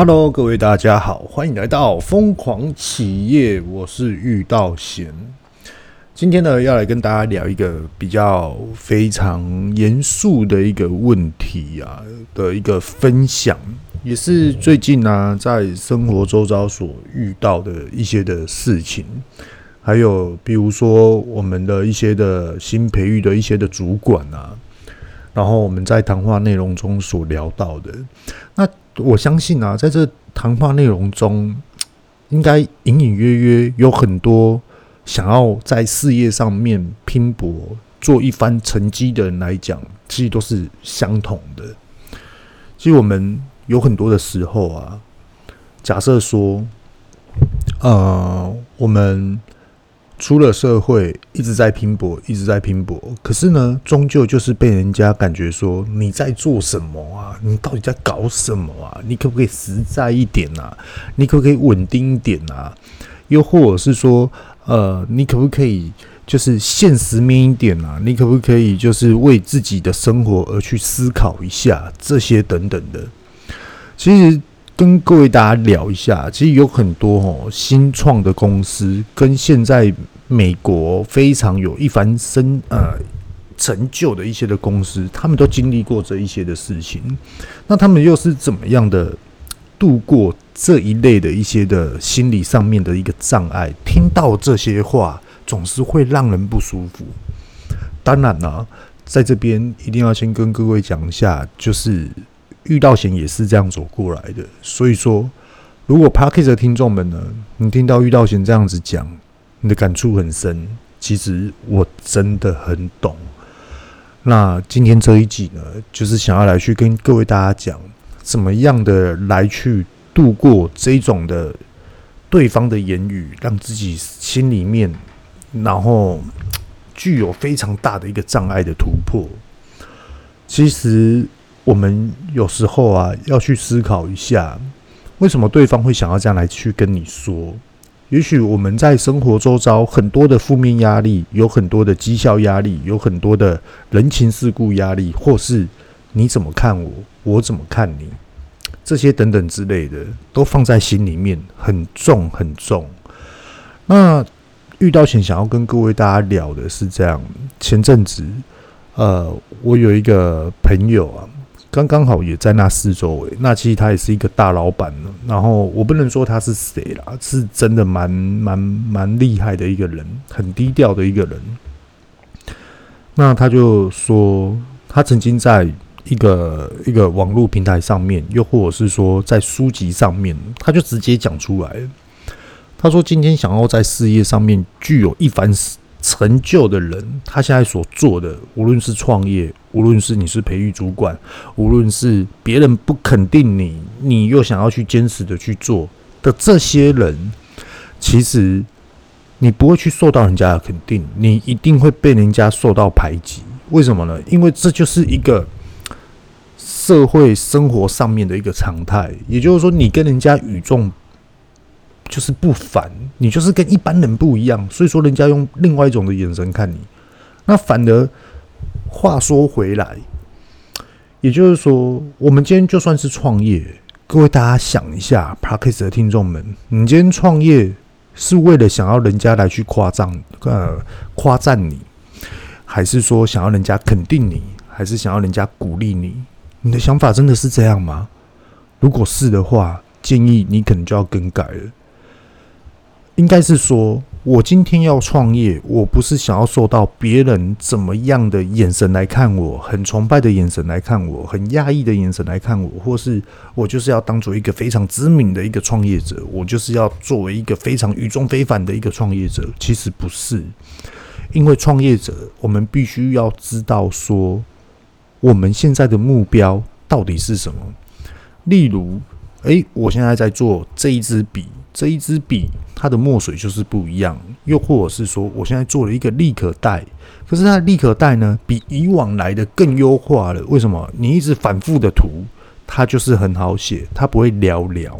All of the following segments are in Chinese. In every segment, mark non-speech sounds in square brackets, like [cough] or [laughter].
Hello，各位大家好，欢迎来到疯狂企业，我是玉道贤。今天呢，要来跟大家聊一个比较非常严肃的一个问题啊的一个分享，也是最近呢、在生活周遭所遇到的一些的事情，还有比如说我们的一些的新培育的一些的主管啊，然后我们在谈话内容中所聊到的那。我相信啊，在这谈话内容中，[tsk] 应该隐隐约约有很多想要在事业上面拼搏、做一番成绩的人来讲，其实都是相同的。其实我们有很多的时候啊，假设说，呃，我们。出了社会，一直在拼搏，一直在拼搏。可是呢，终究就是被人家感觉说你在做什么啊？你到底在搞什么啊？你可不可以实在一点啊？你可不可以稳定一点啊？又或者是说，呃，你可不可以就是现实面一点啊？你可不可以就是为自己的生活而去思考一下这些等等的？其实。跟各位大家聊一下，其实有很多哦新创的公司，跟现在美国非常有一番深呃成就的一些的公司，他们都经历过这一些的事情。那他们又是怎么样的度过这一类的一些的心理上面的一个障碍？听到这些话，总是会让人不舒服。当然了，在这边一定要先跟各位讲一下，就是。遇到贤也是这样走过来的，所以说，如果 Podcast 的听众们呢，你听到遇到贤这样子讲，你的感触很深，其实我真的很懂。那今天这一集呢，就是想要来去跟各位大家讲，怎么样的来去度过这种的对方的言语，让自己心里面，然后具有非常大的一个障碍的突破。其实。我们有时候啊，要去思考一下，为什么对方会想要这样来去跟你说？也许我们在生活周遭很多的负面压力，有很多的绩效压力，有很多的人情世故压力，或是你怎么看我，我怎么看你，这些等等之类的，都放在心里面，很重很重。那遇到前想要跟各位大家聊的是这样，前阵子，呃，我有一个朋友啊。刚刚好也在那四周围，那其实他也是一个大老板。然后我不能说他是谁啦，是真的蛮蛮蛮厉害的一个人，很低调的一个人。那他就说，他曾经在一个一个网络平台上面，又或者是说在书籍上面，他就直接讲出来。他说，今天想要在事业上面具有一番成就的人，他现在所做的，无论是创业。无论是你是培育主管，无论是别人不肯定你，你又想要去坚持的去做的这些人，其实你不会去受到人家的肯定，你一定会被人家受到排挤。为什么呢？因为这就是一个社会生活上面的一个常态。也就是说，你跟人家与众就是不凡，你就是跟一般人不一样，所以说人家用另外一种的眼神看你，那反而。话说回来，也就是说，我们今天就算是创业，各位大家想一下，Podcast 的听众们，你今天创业是为了想要人家来去夸赞，呃，夸赞你，还是说想要人家肯定你，还是想要人家鼓励你？你的想法真的是这样吗？如果是的话，建议你可能就要更改了。应该是说，我今天要创业，我不是想要受到别人怎么样的眼神来看我，很崇拜的眼神来看我，很压抑的眼神来看我，或是我就是要当做一个非常知名的一个创业者，我就是要作为一个非常与众非凡的一个创业者。其实不是，因为创业者，我们必须要知道说，我们现在的目标到底是什么。例如，诶，我现在在做这一支笔。这一支笔，它的墨水就是不一样。又或者是说，我现在做了一个立可带，可是它的立可带呢，比以往来的更优化了。为什么？你一直反复的涂，它就是很好写，它不会寥寥。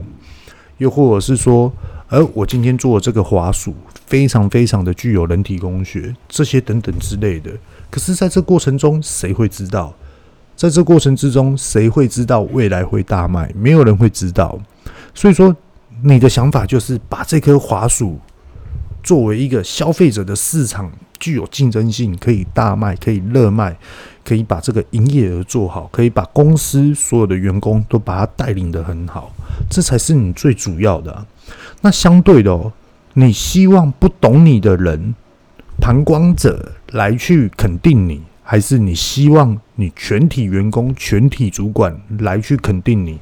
又或者是说，而我今天做的这个滑鼠，非常非常的具有人体工学，这些等等之类的。可是，在这过程中，谁会知道？在这过程之中，谁会知道未来会大卖？没有人会知道。所以说，你的想法就是把这颗滑鼠作为一个消费者的市场，具有竞争性，可以大卖，可以热卖，可以把这个营业额做好，可以把公司所有的员工都把它带领得很好，这才是你最主要的。那相对的哦，你希望不懂你的人，旁观者来去肯定你，还是你希望你全体员工、全体主管来去肯定你，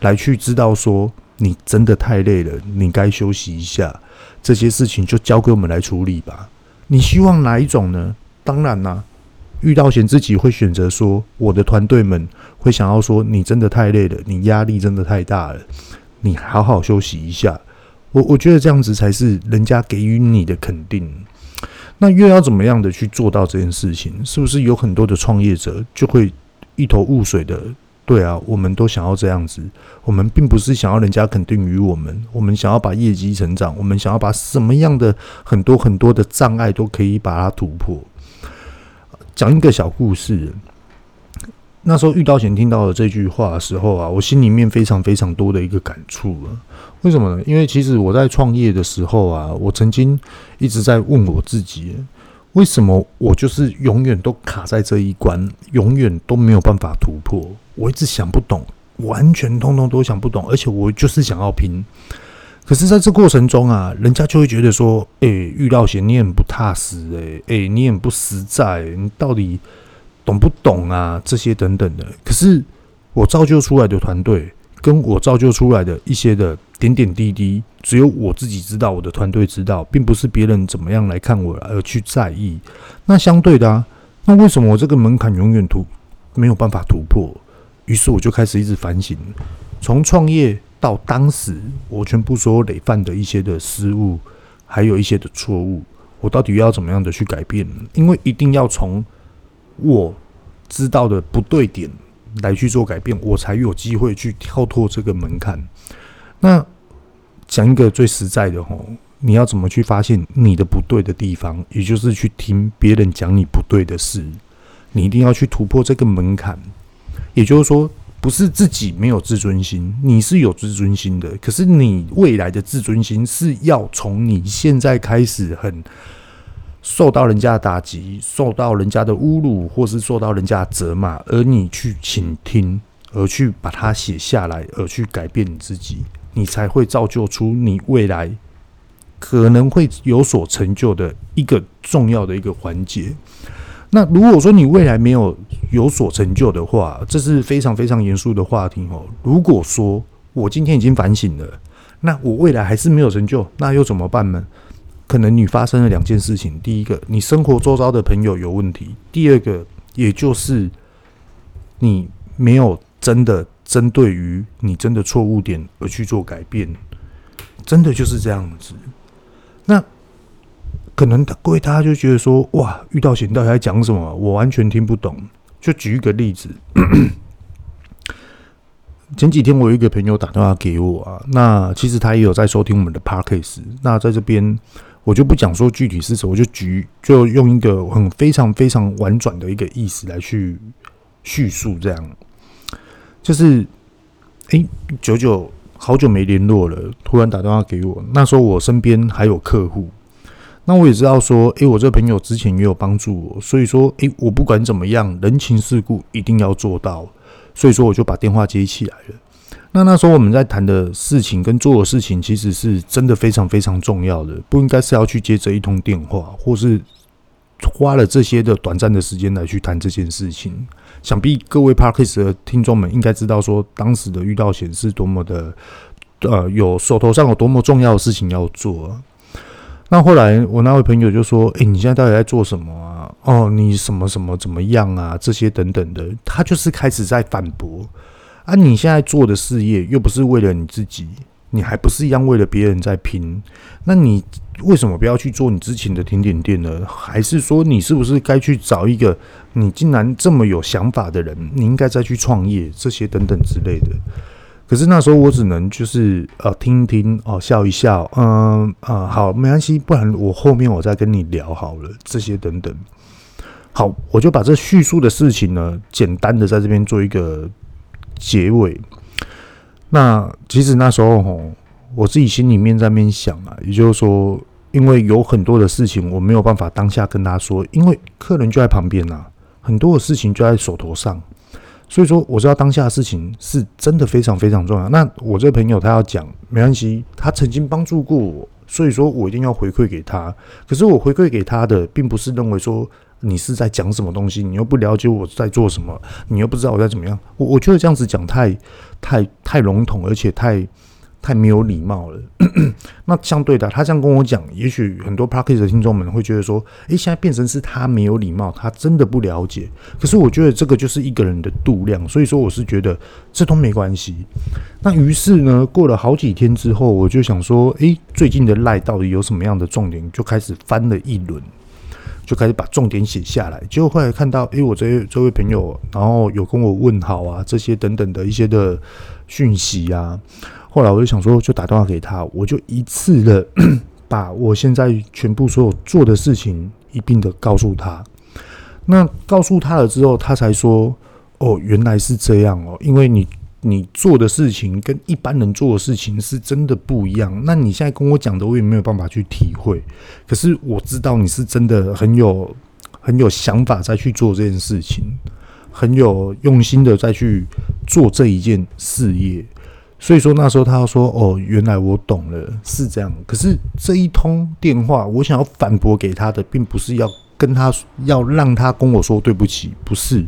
来去知道说你真的太累了，你该休息一下，这些事情就交给我们来处理吧。你希望哪一种呢？当然啦，遇到贤自己会选择说，我的团队们会想要说，你真的太累了，你压力真的太大了，你好好休息一下。我我觉得这样子才是人家给予你的肯定。那又要怎么样的去做到这件事情？是不是有很多的创业者就会一头雾水的？对啊，我们都想要这样子。我们并不是想要人家肯定于我们，我们想要把业绩成长，我们想要把什么样的很多很多的障碍都可以把它突破。讲一个小故事。那时候遇到前听到了这句话的时候啊，我心里面非常非常多的一个感触了。为什么呢？因为其实我在创业的时候啊，我曾经一直在问我自己，为什么我就是永远都卡在这一关，永远都没有办法突破？我一直想不懂，完全通通都想不懂，而且我就是想要拼。可是在这过程中啊，人家就会觉得说：“诶，遇到贤你很不踏实，诶，诶，你很不实在，你到底？”懂不懂啊？这些等等的，可是我造就出来的团队，跟我造就出来的一些的点点滴滴，只有我自己知道，我的团队知道，并不是别人怎么样来看我而去在意。那相对的啊，那为什么我这个门槛永远突没有办法突破？于是我就开始一直反省，从创业到当时我全部所有累犯的一些的失误，还有一些的错误，我到底要怎么样的去改变？因为一定要从我知道的不对点来去做改变，我才有机会去跳脱这个门槛。那讲一个最实在的吼，你要怎么去发现你的不对的地方？也就是去听别人讲你不对的事，你一定要去突破这个门槛。也就是说，不是自己没有自尊心，你是有自尊心的，可是你未来的自尊心是要从你现在开始很。受到人家的打击，受到人家的侮辱，或是受到人家的责骂，而你去倾听，而去把它写下来，而去改变你自己，你才会造就出你未来可能会有所成就的一个重要的一个环节。那如果说你未来没有有所成就的话，这是非常非常严肃的话题哦。如果说我今天已经反省了，那我未来还是没有成就，那又怎么办呢？可能你发生了两件事情，第一个，你生活周遭的朋友有问题；第二个，也就是你没有真的针对于你真的错误点而去做改变，真的就是这样子。那可能各位大家就觉得说，哇，遇到险到底在讲什么？我完全听不懂。就举一个例子，[coughs] 前几天我有一个朋友打电话给我啊，那其实他也有在收听我们的 Podcast，那在这边。我就不讲说具体是什么，我就举就用一个很非常非常婉转的一个意思来去叙述，这样就是，哎，九九好久没联络了，突然打电话给我，那时候我身边还有客户，那我也知道说，哎，我这朋友之前也有帮助我，所以说，哎，我不管怎么样，人情世故一定要做到，所以说我就把电话接起来了。那那时候我们在谈的事情跟做的事情，其实是真的非常非常重要的，不应该是要去接这一通电话，或是花了这些的短暂的时间来去谈这件事情。想必各位 Podcast 的听众们应该知道，说当时的遇到显示多么的，呃，有手头上有多么重要的事情要做。那后来我那位朋友就说：“诶，你现在到底在做什么啊？哦，你什么什么怎么样啊？这些等等的。”他就是开始在反驳。啊！你现在做的事业又不是为了你自己，你还不是一样为了别人在拼？那你为什么不要去做你之前的甜点店呢？还是说你是不是该去找一个你竟然这么有想法的人？你应该再去创业这些等等之类的。可是那时候我只能就是呃听一听哦，笑一笑，嗯啊好，没关系，不然我后面我再跟你聊好了，这些等等。好，我就把这叙述的事情呢，简单的在这边做一个。结尾，那其实那时候吼，我自己心里面在那边想啊，也就是说，因为有很多的事情我没有办法当下跟他说，因为客人就在旁边啊，很多的事情就在手头上，所以说我知道当下的事情是真的非常非常重要。那我这个朋友他要讲没关系，他曾经帮助过我，所以说我一定要回馈给他。可是我回馈给他的，并不是认为说。你是在讲什么东西？你又不了解我在做什么，你又不知道我在怎么样。我我觉得这样子讲太太太笼统，而且太太没有礼貌了。[clears throat] 那相对的，他这样跟我讲，也许很多 Podcast 的听众们会觉得说：“诶，现在变成是他没有礼貌，他真的不了解。”可是我觉得这个就是一个人的度量，所以说我是觉得这都没关系。那于是呢，过了好几天之后，我就想说：“诶，最近的赖到底有什么样的重点？”就开始翻了一轮。就开始把重点写下来，结果后来看到，诶、我这这位朋友，然后有跟我问好啊，这些等等的一些的讯息啊。后来我就想说，就打电话给他，我就一次的 [coughs] 把我现在全部所有做的事情一并的告诉他。那告诉他了之后，他才说，哦，原来是这样哦，因为你。你做的事情跟一般人做的事情是真的不一样。那你现在跟我讲的，我也没有办法去体会。可是我知道你是真的很有很有想法再去做这件事情，很有用心的再去做这一件事业。所以说那时候他说：“哦，原来我懂了，是这样。”可是这一通电话，我想要反驳给他的，并不是要跟他要让他跟我说对不起，不是。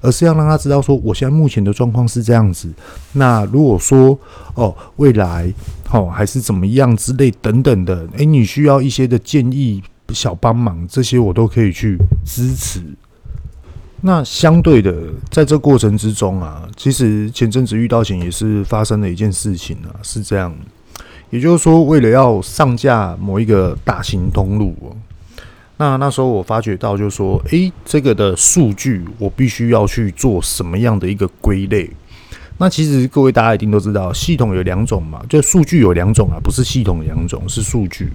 而是要让他知道说，我现在目前的状况是这样子。那如果说哦，未来哦还是怎么样之类等等的，诶，你需要一些的建议、小帮忙，这些我都可以去支持。那相对的，在这过程之中啊，其实前阵子遇到险也是发生了一件事情啊，是这样，也就是说，为了要上架某一个大型通路。那那时候我发觉到，就是说，诶，这个的数据我必须要去做什么样的一个归类？那其实各位大家一定都知道，系统有两种嘛，就数据有两种啊，不是系统两种，是数据。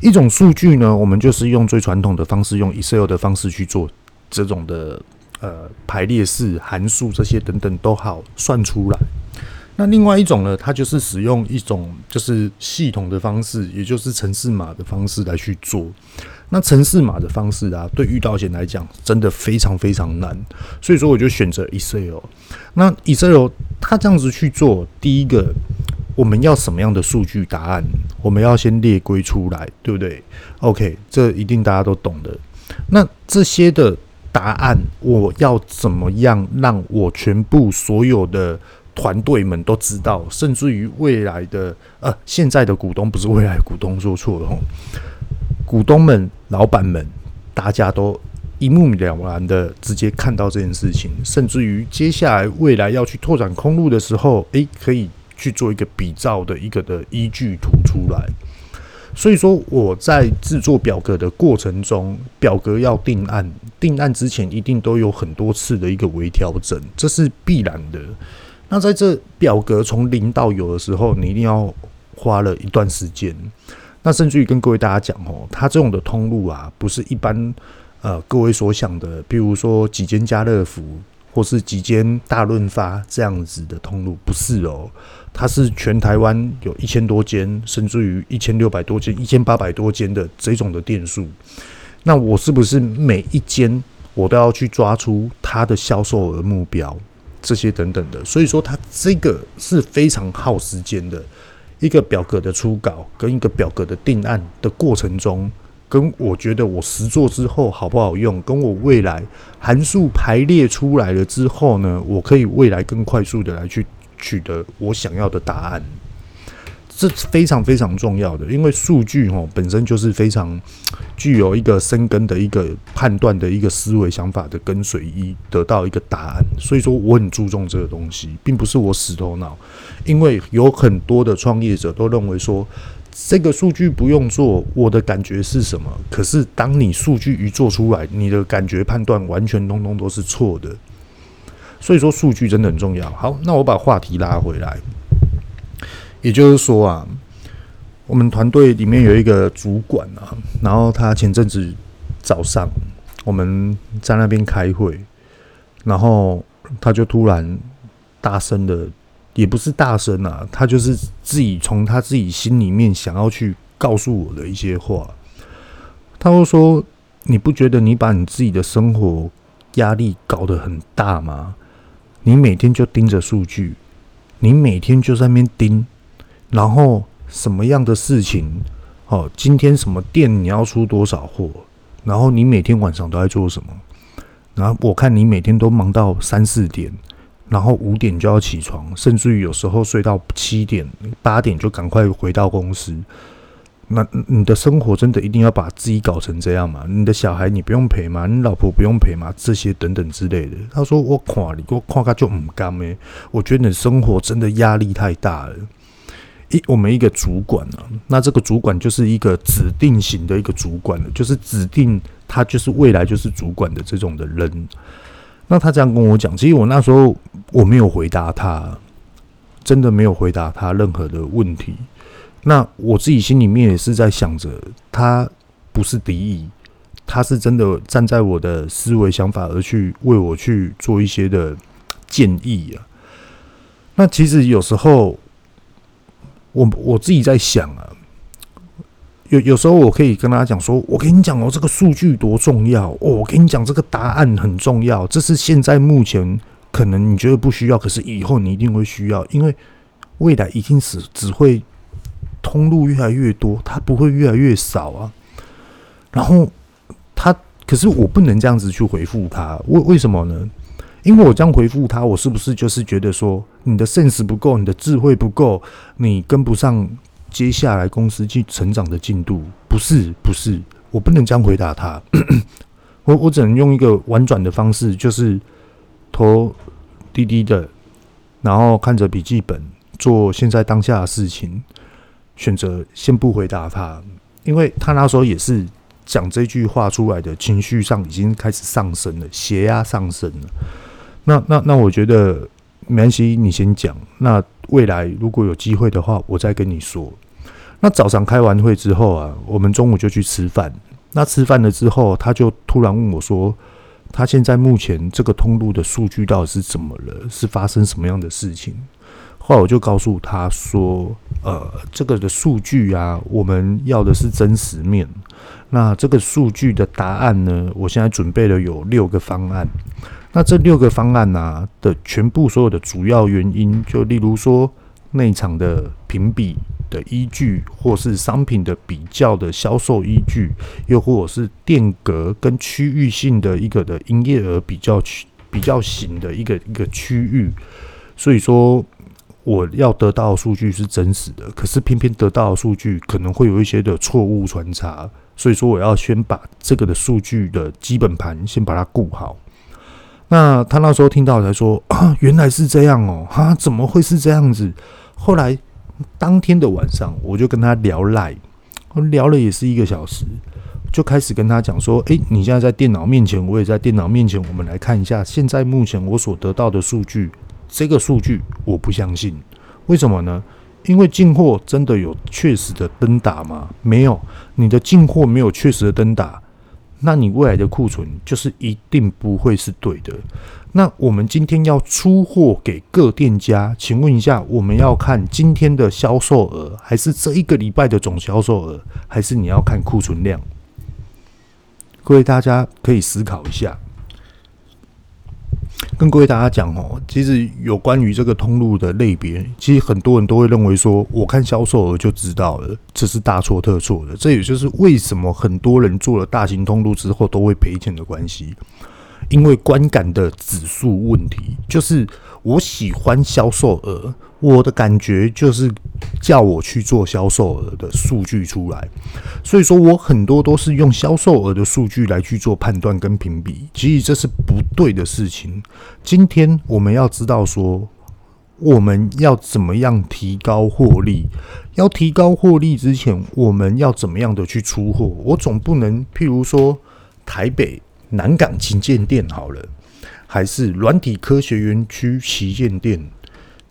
一种数据呢，我们就是用最传统的方式，用 Excel 的方式去做这种的呃排列式函数这些等等都好算出来。那另外一种呢，它就是使用一种就是系统的方式，也就是城市码的方式来去做。那城市码的方式啊，对遇到险来讲真的非常非常难，所以说我就选择 Excel。那 Excel 它这样子去做，第一个我们要什么样的数据答案，我们要先列归出来，对不对？OK，这一定大家都懂的。那这些的答案，我要怎么样让我全部所有的团队们都知道，甚至于未来的呃现在的股东，不是未来股东说错了吼。股东们、老板们，大家都一目了然的直接看到这件事情，甚至于接下来未来要去拓展空路的时候，诶，可以去做一个比照的一个的依据图出来。所以说我在制作表格的过程中，表格要定案，定案之前一定都有很多次的一个微调整，这是必然的。那在这表格从零到有的时候，你一定要花了一段时间。那甚至于跟各位大家讲哦，它这种的通路啊，不是一般呃各位所想的，比如说几间家乐福或是几间大润发这样子的通路，不是哦，它是全台湾有一千多间，甚至于一千六百多间、一千八百多间的这种的店数。那我是不是每一间我都要去抓出它的销售额目标，这些等等的？所以说，它这个是非常耗时间的。一个表格的初稿跟一个表格的定案的过程中，跟我觉得我实做之后好不好用，跟我未来函数排列出来了之后呢，我可以未来更快速的来去取得我想要的答案。这非常非常重要的，因为数据哦本身就是非常具有一个深耕的一个判断的一个思维想法的跟随，以得到一个答案。所以说我很注重这个东西，并不是我死头脑，因为有很多的创业者都认为说这个数据不用做，我的感觉是什么？可是当你数据一做出来，你的感觉判断完全通通都是错的。所以说数据真的很重要。好，那我把话题拉回来。也就是说啊，我们团队里面有一个主管啊，然后他前阵子早上我们在那边开会，然后他就突然大声的也不是大声啊，他就是自己从他自己心里面想要去告诉我的一些话。他会说：“你不觉得你把你自己的生活压力搞得很大吗？你每天就盯着数据，你每天就在那边盯，然后什么样的事情？哦，今天什么店你要出多少货？然后你每天晚上都在做什么？然后我看你每天都忙到三四点，然后五点就要起床，甚至于有时候睡到七点、八点就赶快回到公司。”那你的生活真的一定要把自己搞成这样吗？你的小孩你不用陪吗？你老婆不用陪吗？这些等等之类的。他说我看你，我看他就唔甘咩。我觉得你生活真的压力太大了。一我们一个主管啊，那这个主管就是一个指定型的一个主管了，就是指定他就是未来就是主管的这种的人。那他这样跟我讲，其实我那时候我没有回答他，真的没有回答他任何的问题。那我自己心里面也是在想着，他不是敌意，他是真的站在我的思维想法而去为我去做一些的建议啊。那其实有时候，我我自己在想啊，有有时候我可以跟他讲说，我跟你讲哦，这个数据多重要哦，我跟你讲这个答案很重要，这是现在目前可能你觉得不需要，可是以后你一定会需要，因为未来一定是只会。通路越来越多，它不会越来越少啊。然后他，可是我不能这样子去回复他，为为什么呢？因为我这样回复他，我是不是就是觉得说你的见识不够，你的智慧不够，你跟不上接下来公司去成长的进度？不是，不是，我不能这样回答他。[coughs] 我我只能用一个婉转的方式，就是头低低的，然后看着笔记本，做现在当下的事情。选择先不回答他，因为他那时候也是讲这句话出来的，情绪上已经开始上升了，血压上升了。那那那，我觉得没关系，你先讲。那未来如果有机会的话，我再跟你说。那早上开完会之后啊，我们中午就去吃饭。那吃饭了之后，他就突然问我说：“他现在目前这个通路的数据到底是怎么了？是发生什么样的事情？”后来我就告诉他说：“呃，这个的数据啊，我们要的是真实面。那这个数据的答案呢，我现在准备了有六个方案。那这六个方案啊的全部所有的主要原因，就例如说内场的评比的依据，或是商品的比较的销售依据，又或者是店格跟区域性的一个的营业额比较区比较型的一个一个区域。所以说。”我要得到的数据是真实的，可是偏偏得到的数据可能会有一些的错误穿插，所以说我要先把这个的数据的基本盘先把它顾好。那他那时候听到才说啊，[coughs] 原来是这样哦，哈，怎么会是这样子？后来当天的晚上，我就跟他聊赖，我聊了也是一个小时，就开始跟他讲说，诶，你现在在电脑面前，我也在电脑面前，我们来看一下现在目前我所得到的数据。这个数据我不相信，为什么呢？因为进货真的有确实的登打吗？没有，你的进货没有确实的登打，那你未来的库存就是一定不会是对的。那我们今天要出货给各店家，请问一下，我们要看今天的销售额，还是这一个礼拜的总销售额，还是你要看库存量？各位大家可以思考一下。跟各位大家讲哦，其实有关于这个通路的类别，其实很多人都会认为说，我看销售额就知道了，这是大错特错的。这也就是为什么很多人做了大型通路之后都会赔钱的关系，因为观感的指数问题，就是我喜欢销售额。我的感觉就是叫我去做销售额的数据出来，所以说我很多都是用销售额的数据来去做判断跟评比，其实这是不对的事情。今天我们要知道说，我们要怎么样提高获利？要提高获利之前，我们要怎么样的去出货？我总不能譬如说台北南港旗舰店好了，还是软体科学园区旗舰店？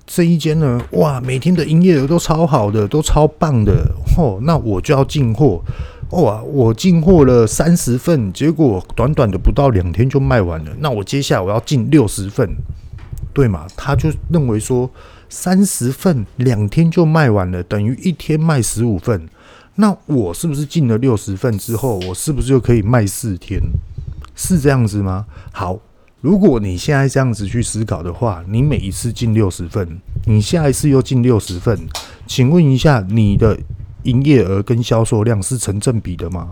这一间呢，哇，每天的营业额都超好的，都超棒的，哦，那我就要进货，哇，我进货了三十份，结果短短的不到两天就卖完了，那我接下来我要进六十份，对吗？他就认为说，三十份两天就卖完了，等于一天卖十五份。那我是不是进了六十份之后，我是不是就可以卖四天？是这样子吗？好，如果你现在这样子去思考的话，你每一次进六十份，你下一次又进六十份，请问一下，你的营业额跟销售量是成正比的吗？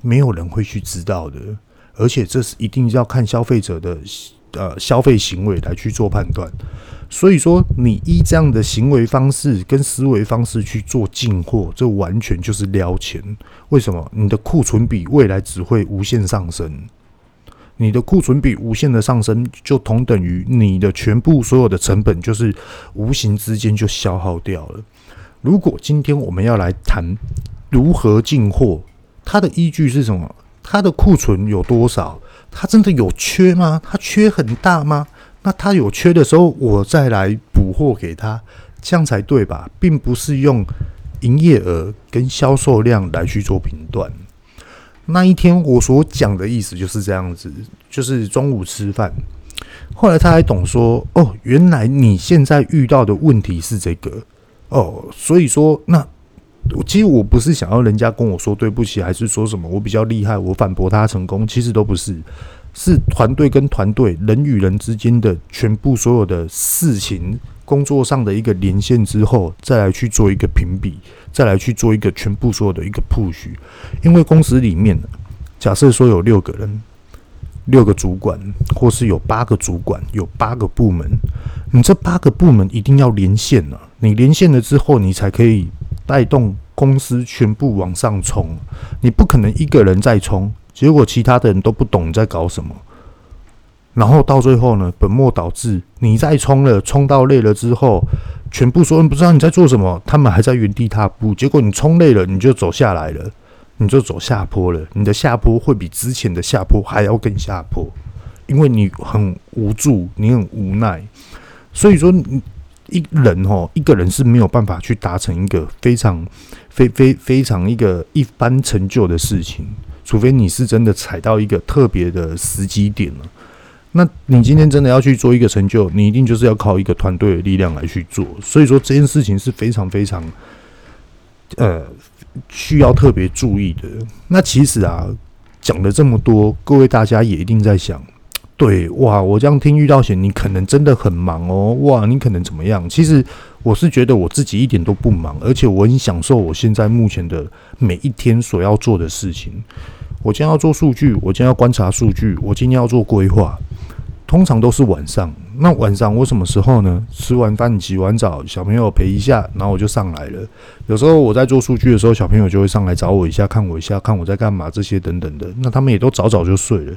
没有人会去知道的，而且这是一定要看消费者的呃消费行为来去做判断。所以说，你依这样的行为方式跟思维方式去做进货，这完全就是撩钱。为什么？你的库存比未来只会无限上升。你的库存比无限的上升，就同等于你的全部所有的成本，就是无形之间就消耗掉了。如果今天我们要来谈如何进货，它的依据是什么？它的库存有多少？它真的有缺吗？它缺很大吗？那它有缺的时候，我再来补货给他，这样才对吧？并不是用营业额跟销售量来去做评断。那一天我所讲的意思就是这样子，就是中午吃饭，后来他还懂说，哦，原来你现在遇到的问题是这个哦，所以说，那其实我不是想要人家跟我说对不起，还是说什么我比较厉害，我反驳他成功，其实都不是。是团队跟团队、人与人之间的全部所有的事情、工作上的一个连线之后，再来去做一个评比，再来去做一个全部所有的一个 push。因为公司里面，假设说有六个人、六个主管，或是有八个主管、有八个部门，你这八个部门一定要连线了。你连线了之后，你才可以带动公司全部往上冲。你不可能一个人在冲。结果其他的人都不懂你在搞什么，然后到最后呢，本末倒置。你再冲了，冲到累了之后，全部所有人不知道你在做什么，他们还在原地踏步。结果你冲累了，你就走下来了，你就走下坡了。你的下坡会比之前的下坡还要更下坡，因为你很无助，你很无奈。所以说你，一人哦，一个人是没有办法去达成一个非常、非非非常一个一般成就的事情。除非你是真的踩到一个特别的时机点了，那你今天真的要去做一个成就，你一定就是要靠一个团队的力量来去做。所以说这件事情是非常非常，呃，需要特别注意的。那其实啊，讲了这么多，各位大家也一定在想，对哇，我这样听遇到险，你可能真的很忙哦，哇，你可能怎么样？其实。我是觉得我自己一点都不忙，而且我很享受我现在目前的每一天所要做的事情。我今天要做数据，我今天要观察数据，我今天要做规划，通常都是晚上。那晚上我什么时候呢？吃完饭、洗完澡，小朋友陪一下，然后我就上来了。有时候我在做数据的时候，小朋友就会上来找我一下，看我一下，看我在干嘛，这些等等的。那他们也都早早就睡了。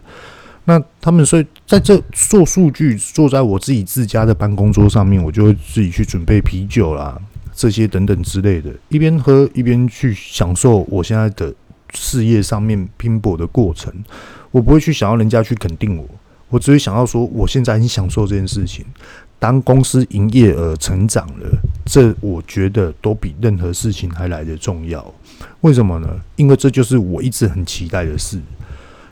那他们所以在这做数据，坐在我自己自家的办公桌上面，我就会自己去准备啤酒啦，这些等等之类的，一边喝一边去享受我现在的事业上面拼搏的过程。我不会去想要人家去肯定我，我只会想要说，我现在很享受这件事情。当公司营业额成长了，这我觉得都比任何事情还来得重要。为什么呢？因为这就是我一直很期待的事。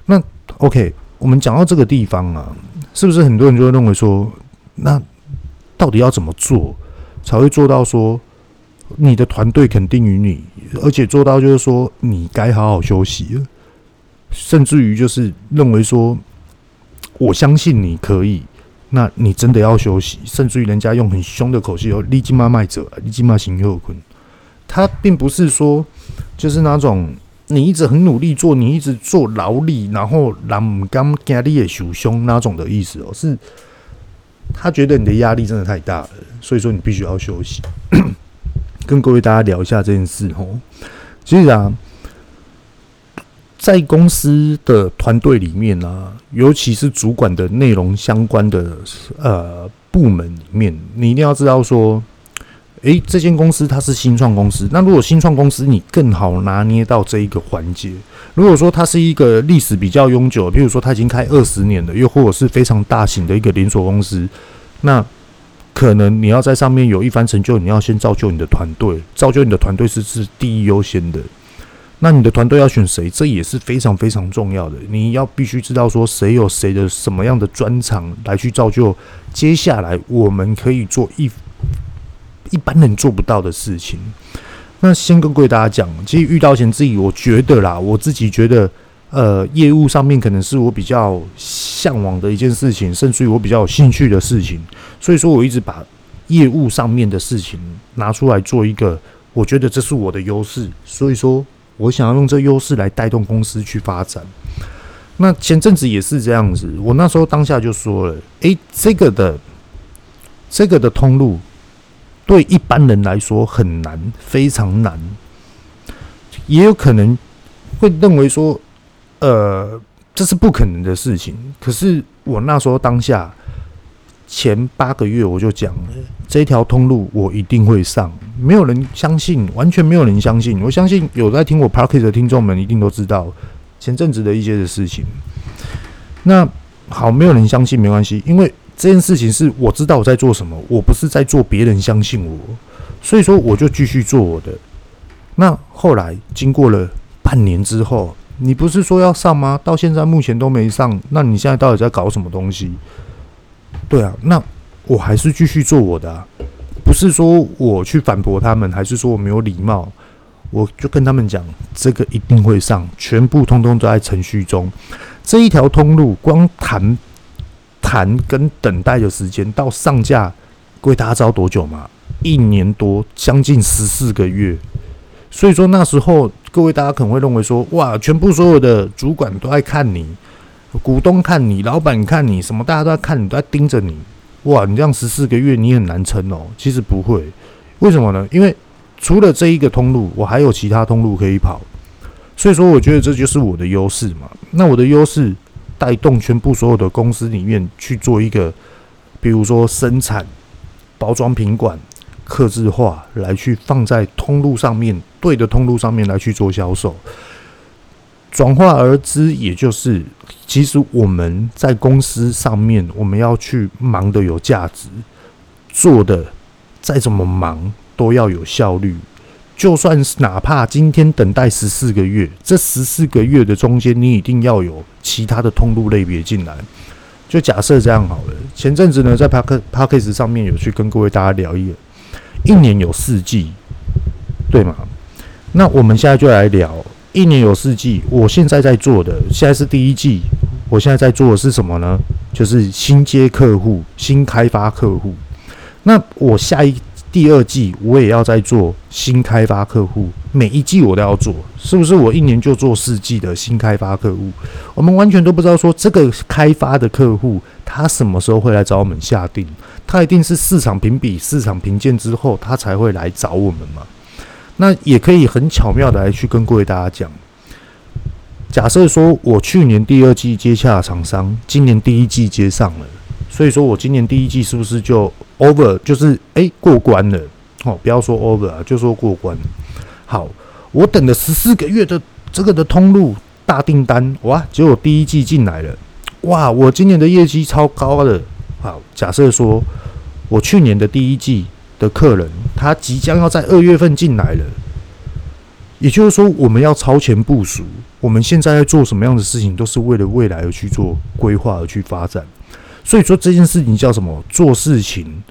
那 OK。我们讲到这个地方啊，是不是很多人就会认为说，那到底要怎么做才会做到说你的团队肯定于你，而且做到就是说你该好好休息了，甚至于就是认为说我相信你可以，那你真的要休息，甚至于人家用很凶的口气说“立即妈卖者，立即妈行又困”，他并不是说就是那种。你一直很努力做，你一直做劳力，然后让不甘压力也受凶那种的意思哦，是他觉得你的压力真的太大了，所以说你必须要休息。[coughs] 跟各位大家聊一下这件事哦。其实啊，在公司的团队里面啊，尤其是主管的内容相关的呃部门里面，你一定要知道说。诶，这间公司它是新创公司。那如果新创公司你更好拿捏到这一个环节，如果说它是一个历史比较悠久，比如说它已经开二十年了，又或者是非常大型的一个连锁公司，那可能你要在上面有一番成就，你要先造就你的团队，造就你的团队是是第一优先的。那你的团队要选谁，这也是非常非常重要的。你要必须知道说谁有谁的什么样的专长来去造就，接下来我们可以做一。一般人做不到的事情。那先跟各位大家讲，其实遇到钱自己，我觉得啦，我自己觉得，呃，业务上面可能是我比较向往的一件事情，甚至于我比较有兴趣的事情，所以说我一直把业务上面的事情拿出来做一个，我觉得这是我的优势，所以说我想要用这优势来带动公司去发展。那前阵子也是这样子，我那时候当下就说了，诶，这个的，这个的通路。对一般人来说很难，非常难，也有可能会认为说，呃，这是不可能的事情。可是我那时候当下前八个月我就讲了，这条通路我一定会上，没有人相信，完全没有人相信。我相信有在听我 Podcast 的听众们一定都知道前阵子的一些的事情。那好，没有人相信没关系，因为。这件事情是我知道我在做什么，我不是在做别人相信我，所以说我就继续做我的。那后来经过了半年之后，你不是说要上吗？到现在目前都没上，那你现在到底在搞什么东西？对啊，那我还是继续做我的啊，不是说我去反驳他们，还是说我没有礼貌？我就跟他们讲，这个一定会上，全部通通都在程序中。这一条通路光谈。谈跟等待的时间到上架，各位大家知道多久吗？一年多，将近十四个月。所以说那时候，各位大家可能会认为说，哇，全部所有的主管都在看你，股东看你，老板看你，什么大家都在看你，都在盯着你。哇，你这样十四个月，你很难撑哦。其实不会，为什么呢？因为除了这一个通路，我还有其他通路可以跑。所以说，我觉得这就是我的优势嘛。那我的优势。带动全部所有的公司里面去做一个，比如说生产、包装品管、客制化，来去放在通路上面，对的通路上面来去做销售。转化而知，也就是其实我们在公司上面，我们要去忙的有价值，做的再怎么忙都要有效率。就算是哪怕今天等待十四个月，这十四个月的中间，你一定要有其他的通路类别进来。就假设这样好了。前阵子呢，在 Podcast 上面有去跟各位大家聊一个，一年有四季，对吗？那我们现在就来聊一年有四季。我现在在做的，现在是第一季，我现在在做的是什么呢？就是新接客户、新开发客户。那我下一。第二季我也要在做新开发客户，每一季我都要做，是不是？我一年就做四季的新开发客户，我们完全都不知道说这个开发的客户他什么时候会来找我们下定，他一定是市场评比、市场评鉴之后，他才会来找我们嘛。那也可以很巧妙的来去跟各位大家讲，假设说我去年第二季接洽厂商，今年第一季接上了，所以说我今年第一季是不是就？over 就是哎、过关了哦，不要说 over 啊，就说过关。好，我等了十四个月的这个的通路大订单哇，结果第一季进来了哇，我今年的业绩超高的。好，假设说我去年的第一季的客人他即将要在二月份进来了，也就是说我们要超前部署，我们现在在做什么样的事情都是为了未来而去做规划而去发展。所以说这件事情叫什么？做事情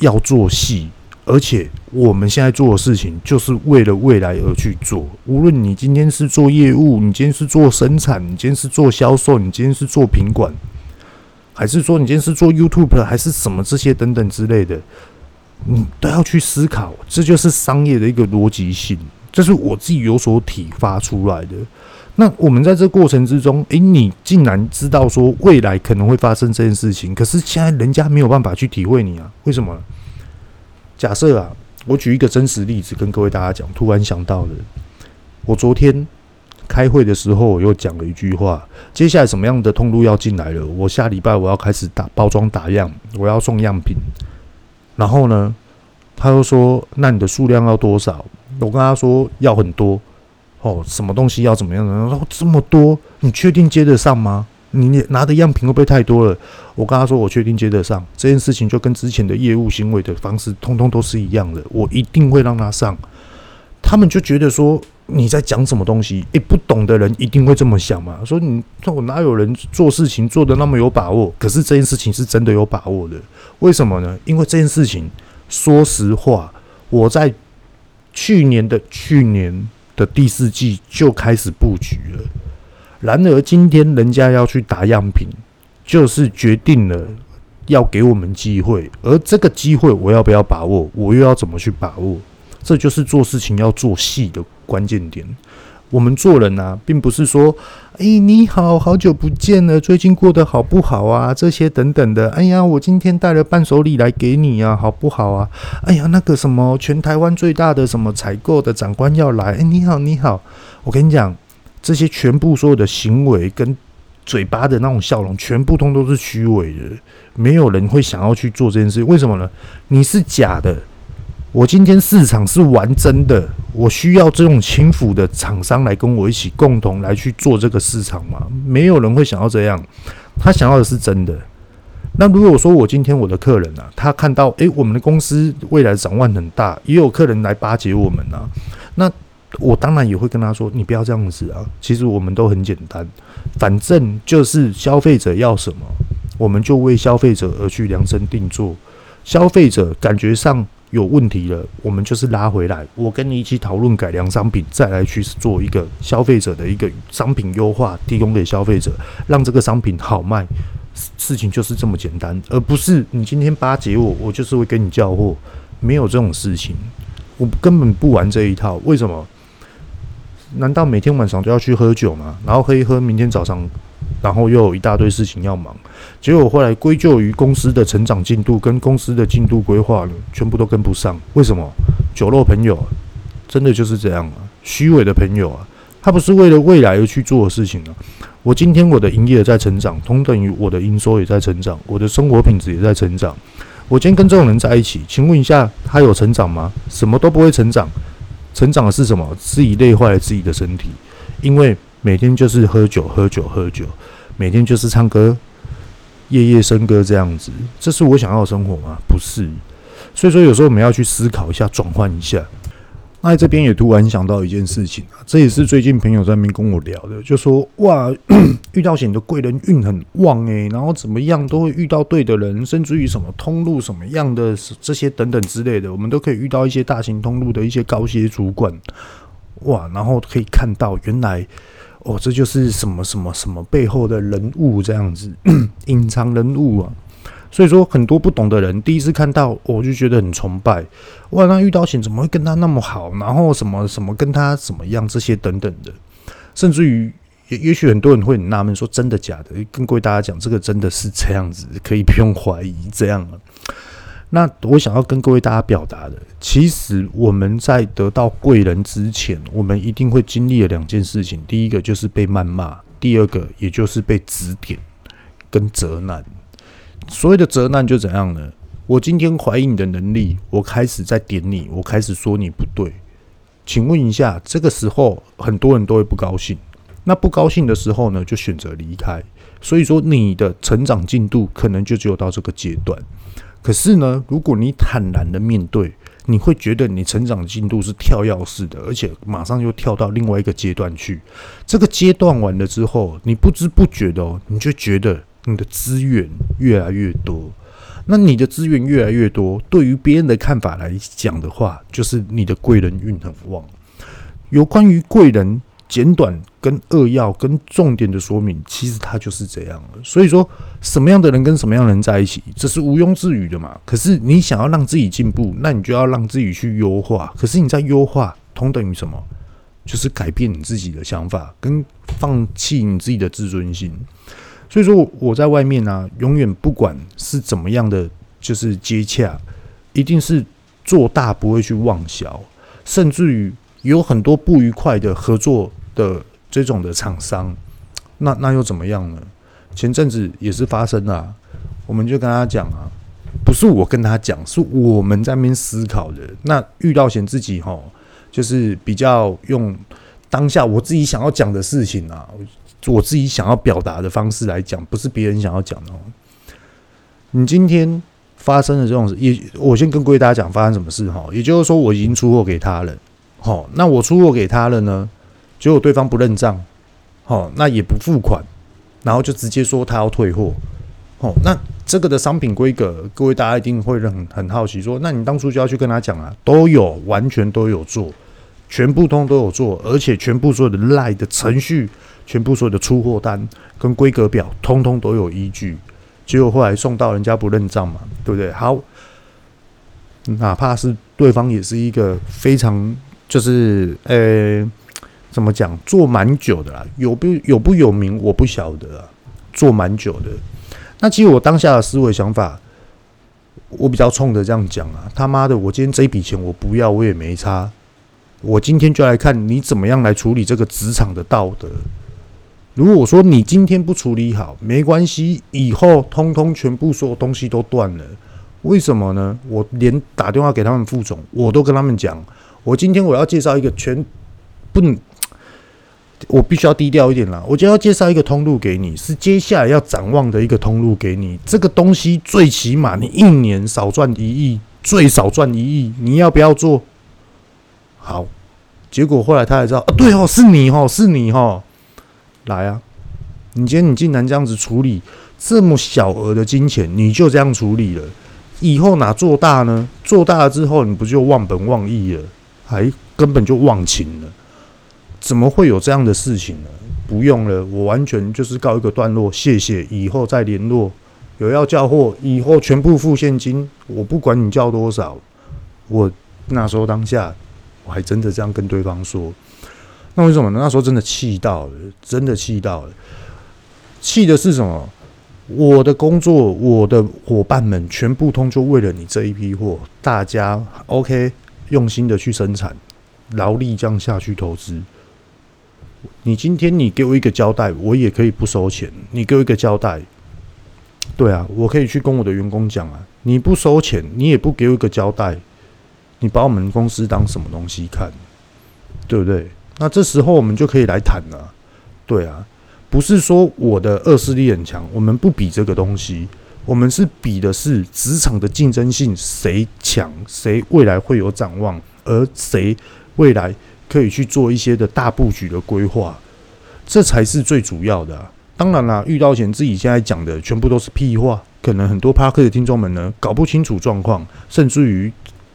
要做细，而且我们现在做的事情就是为了未来而去做。无论你今天是做业务，你今天是做生产，你今天是做销售，你今天是做品管，还是说你今天是做 YouTube，还是什么这些等等之类的，你都要去思考。这就是商业的一个逻辑性，这是我自己有所体发出来的。那我们在这过程之中，诶，你竟然知道说未来可能会发生这件事情，可是现在人家没有办法去体会你啊？为什么？假设啊，我举一个真实例子跟各位大家讲，突然想到的，我昨天开会的时候，我又讲了一句话：接下来什么样的通路要进来了？我下礼拜我要开始打包装打样，我要送样品。然后呢，他又说：“那你的数量要多少？”我跟他说：“要很多。”哦，什么东西要怎么样的？然后这么多，你确定接得上吗？你拿的样品会不会太多了？我跟他说，我确定接得上。这件事情就跟之前的业务行为的方式，通通都是一样的。我一定会让他上。他们就觉得说你在讲什么东西？诶，不懂的人一定会这么想嘛？说你我哪有人做事情做得那么有把握？可是这件事情是真的有把握的。为什么呢？因为这件事情说实话，我在去年的去年的第四季就开始布局了。然而今天人家要去打样品，就是决定了要给我们机会，而这个机会我要不要把握，我又要怎么去把握？这就是做事情要做细的关键点。我们做人啊，并不是说，哎，你好，好久不见了，最近过得好不好啊？这些等等的。哎呀，我今天带了伴手礼来给你啊，好不好啊？哎呀，那个什么，全台湾最大的什么采购的长官要来，哎，你好，你好。我跟你讲，这些全部所有的行为跟嘴巴的那种笑容，全部通都是虚伪的，没有人会想要去做这件事。为什么呢？你是假的。我今天市场是玩真的，我需要这种轻浮的厂商来跟我一起共同来去做这个市场吗？没有人会想要这样，他想要的是真的。那如果说我今天我的客人啊，他看到诶，我们的公司未来展望很大，也有客人来巴结我们啊，那我当然也会跟他说，你不要这样子啊。其实我们都很简单，反正就是消费者要什么，我们就为消费者而去量身定做。消费者感觉上。有问题了，我们就是拉回来，我跟你一起讨论改良商品，再来去做一个消费者的一个商品优化，提供给消费者，让这个商品好卖。事情就是这么简单，而不是你今天巴结我，我就是会跟你叫货，没有这种事情，我根本不玩这一套。为什么？难道每天晚上都要去喝酒吗？然后喝一喝，明天早上。然后又有一大堆事情要忙，结果后来归咎于公司的成长进度跟公司的进度规划，全部都跟不上。为什么？酒肉朋友真的就是这样啊，虚伪的朋友啊，他不是为了未来而去做的事情啊。我今天我的营业在成长，同等于我的营收也在成长，我的生活品质也在成长。我今天跟这种人在一起，请问一下，他有成长吗？什么都不会成长，成长的是什么？自己累坏了自己的身体，因为。每天就是喝酒，喝酒，喝酒，每天就是唱歌，夜夜笙歌这样子，这是我想要的生活吗？不是。所以说，有时候我们要去思考一下，转换一下。那这边也突然想到一件事情啊，这也是最近朋友在那边跟我聊的，就说哇，[clears throat] 遇到险的贵人运很旺诶、然后怎么样都会遇到对的人，甚至于什么通路什么样的这些等等之类的，我们都可以遇到一些大型通路的一些高阶主管，哇，然后可以看到原来。哦，这就是什么什么什么背后的人物这样子，[clears throat] 隐藏人物啊。所以说，很多不懂的人第一次看到，我就觉得很崇拜。哇，那遇到险怎么会跟他那么好？然后什么什么跟他怎么样？这些等等的，甚至于也也许很多人会很纳闷，说真的假的？跟各位大家讲，这个真的是这样子，可以不用怀疑这样了。那我想要跟各位大家表达的，其实我们在得到贵人之前，我们一定会经历了两件事情。第一个就是被谩骂，第二个也就是被指点跟责难。所谓的责难就怎样呢？我今天怀疑你的能力，我开始在点你，我开始说你不对。请问一下，这个时候很多人都会不高兴。那不高兴的时候呢，就选择离开。所以说，你的成长进度可能就只有到这个阶段。可是呢，如果你坦然的面对，你会觉得你成长进度是跳跃式的，而且马上又跳到另外一个阶段去。这个阶段完了之后，你不知不觉的哦，你就觉得你的资源越来越多。那你的资源越来越多，对于别人的看法来讲的话，就是你的贵人运很旺。有关于贵人。简短跟扼要跟重点的说明，其实它就是这样了。所以说，什么样的人跟什么样的人在一起，这是毋庸置疑的嘛。可是你想要让自己进步，那你就要让自己去优化。可是你在优化，同等于什么？就是改变你自己的想法，跟放弃你自己的自尊心。所以说，我在外面呢、永远不管是怎么样的，就是接洽，一定是做大，不会去妄小，甚至于有很多不愉快的合作。的这种的厂商，那那又怎么样呢？前阵子也是发生了，我们就跟他讲啊，不是我跟他讲，是我们在那边思考的。那遇到险自己齁，就是比较用当下我自己想要讲的事情啊，我自己想要表达的方式来讲，不是别人想要讲的哦。你今天发生的这种事，也我先跟各位大家讲发生什么事哈，也就是说我已经出货给他了，好，那我出货给他了呢？结果对方不认账，好，那也不付款，然后就直接说他要退货，哦，那这个的商品规格，各位大家一定会很很好奇，说，那你当初就要去跟他讲啊，都有，完全都有做，全部通都有做，而且全部所有的 LINE 的程序，全部所有的出货单跟规格表，通通都有依据。结果后来送到人家不认账嘛，对不对？好，哪怕是对方也是一个非常就是呃，怎么讲，做蛮久的啦，有不有不有名我不晓得啊，做蛮久的。那其实我当下的思维想法，我比较冲的这样讲啊，他妈的，我今天这一笔钱我不要，我也没差。我今天就来看你怎么样来处理这个职场的道德。如果说你今天不处理好，没关系，以后通通全部所有东西都断了。为什么呢？我连打电话给他们副总，我都跟他们讲，我今天我要介绍一个全不。我必须要低调一点啦。我就要介绍一个通路给你，是接下来要展望的一个通路给你。这个东西最起码你一年少赚一亿，最少赚一亿，你要不要做？好，结果后来他才知道啊，对哦，是你哦，是你哦，来啊！你今天你竟然这样子处理这么小额的金钱，你就这样处理了，以后哪做大呢？做大了之后，你不就忘本忘义了？还根本就忘情了。怎么会有这样的事情呢？不用了，我完全就是告一个段落，谢谢，以后再联络。有要叫货，以后全部付现金，我不管你叫多少。我那时候当下，我还真的这样跟对方说。那为什么呢？那时候真的气到了，真的气到了。气的是什么？我的工作，我的伙伴们全部通就为了你这一批货，大家 OK，用心的去生产，劳力这样下去投资。你今天你给我一个交代，我也可以不收钱。你给我一个交代，对啊，我可以去跟我的员工讲啊。你不收钱，你也不给我一个交代，你把我们公司当什么东西看，对不对？那这时候我们就可以来谈了。对啊，不是说我的恶势力很强，我们不比这个东西，我们是比的是职场的竞争性，谁强，谁未来会有展望，而谁未来。可以去做一些的大布局的规划，这才是最主要的。当然啦，遇到钱自己现在讲的全部都是屁话，可能很多 Podcast 的听众们呢搞不清楚状况，甚至于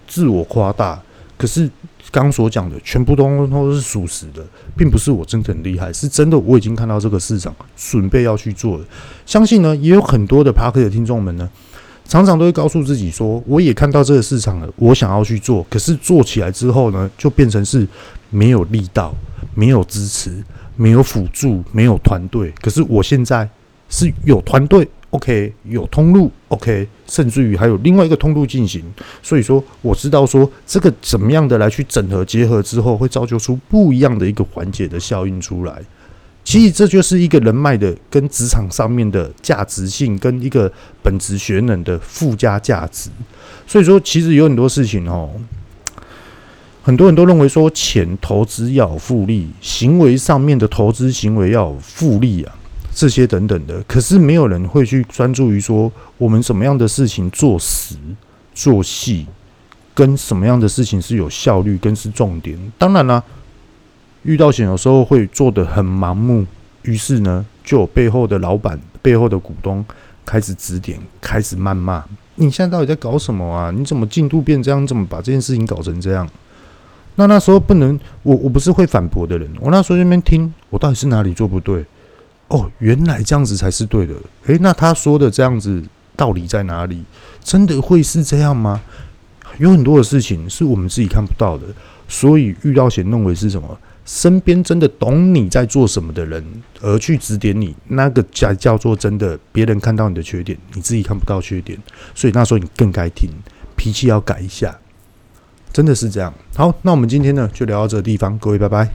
自我夸大。可是刚所讲的全部都都是属实的，并不是我真的很厉害，是真的我已经看到这个市场准备要去做了。相信呢，也有很多的 Podcast 的听众们呢。常常都会告诉自己说：“我也看到这个市场了，我想要去做。可是做起来之后呢，就变成是没有力道、没有支持、没有辅助、没有团队。可是我现在是有团队，OK，有通路，OK，甚至于还有另外一个通路进行。所以说，我知道说这个怎么样的来去整合结合之后，会造就出不一样的一个环节的效应出来。”其实这就是一个人脉的跟职场上面的价值性，跟一个本职学能的附加价值。所以说，其实有很多事情哦，很多人都认为说钱投资要有复利，行为上面的投资行为要有复利啊，这些等等的。可是没有人会去专注于说我们什么样的事情做实做细，跟什么样的事情是有效率，跟是重点。当然啦。遇到险有时候会做得很盲目，于是呢，就有背后的老板、背后的股东开始指点，开始谩骂：“你现在到底在搞什么啊？你怎么进度变这样？怎么把这件事情搞成这样？”那那时候不能，我我不是会反驳的人，我那时候在那边听，我到底是哪里做不对？哦，原来这样子才是对的。诶，那他说的这样子道理在哪里？真的会是这样吗？有很多的事情是我们自己看不到的，所以遇到险认为是什么？身边真的懂你在做什么的人，而去指点你，那个叫叫做真的。别人看到你的缺点，你自己看不到缺点，所以那时候你更该听，脾气要改一下，真的是这样。好，那我们今天呢就聊到这个地方，各位拜拜。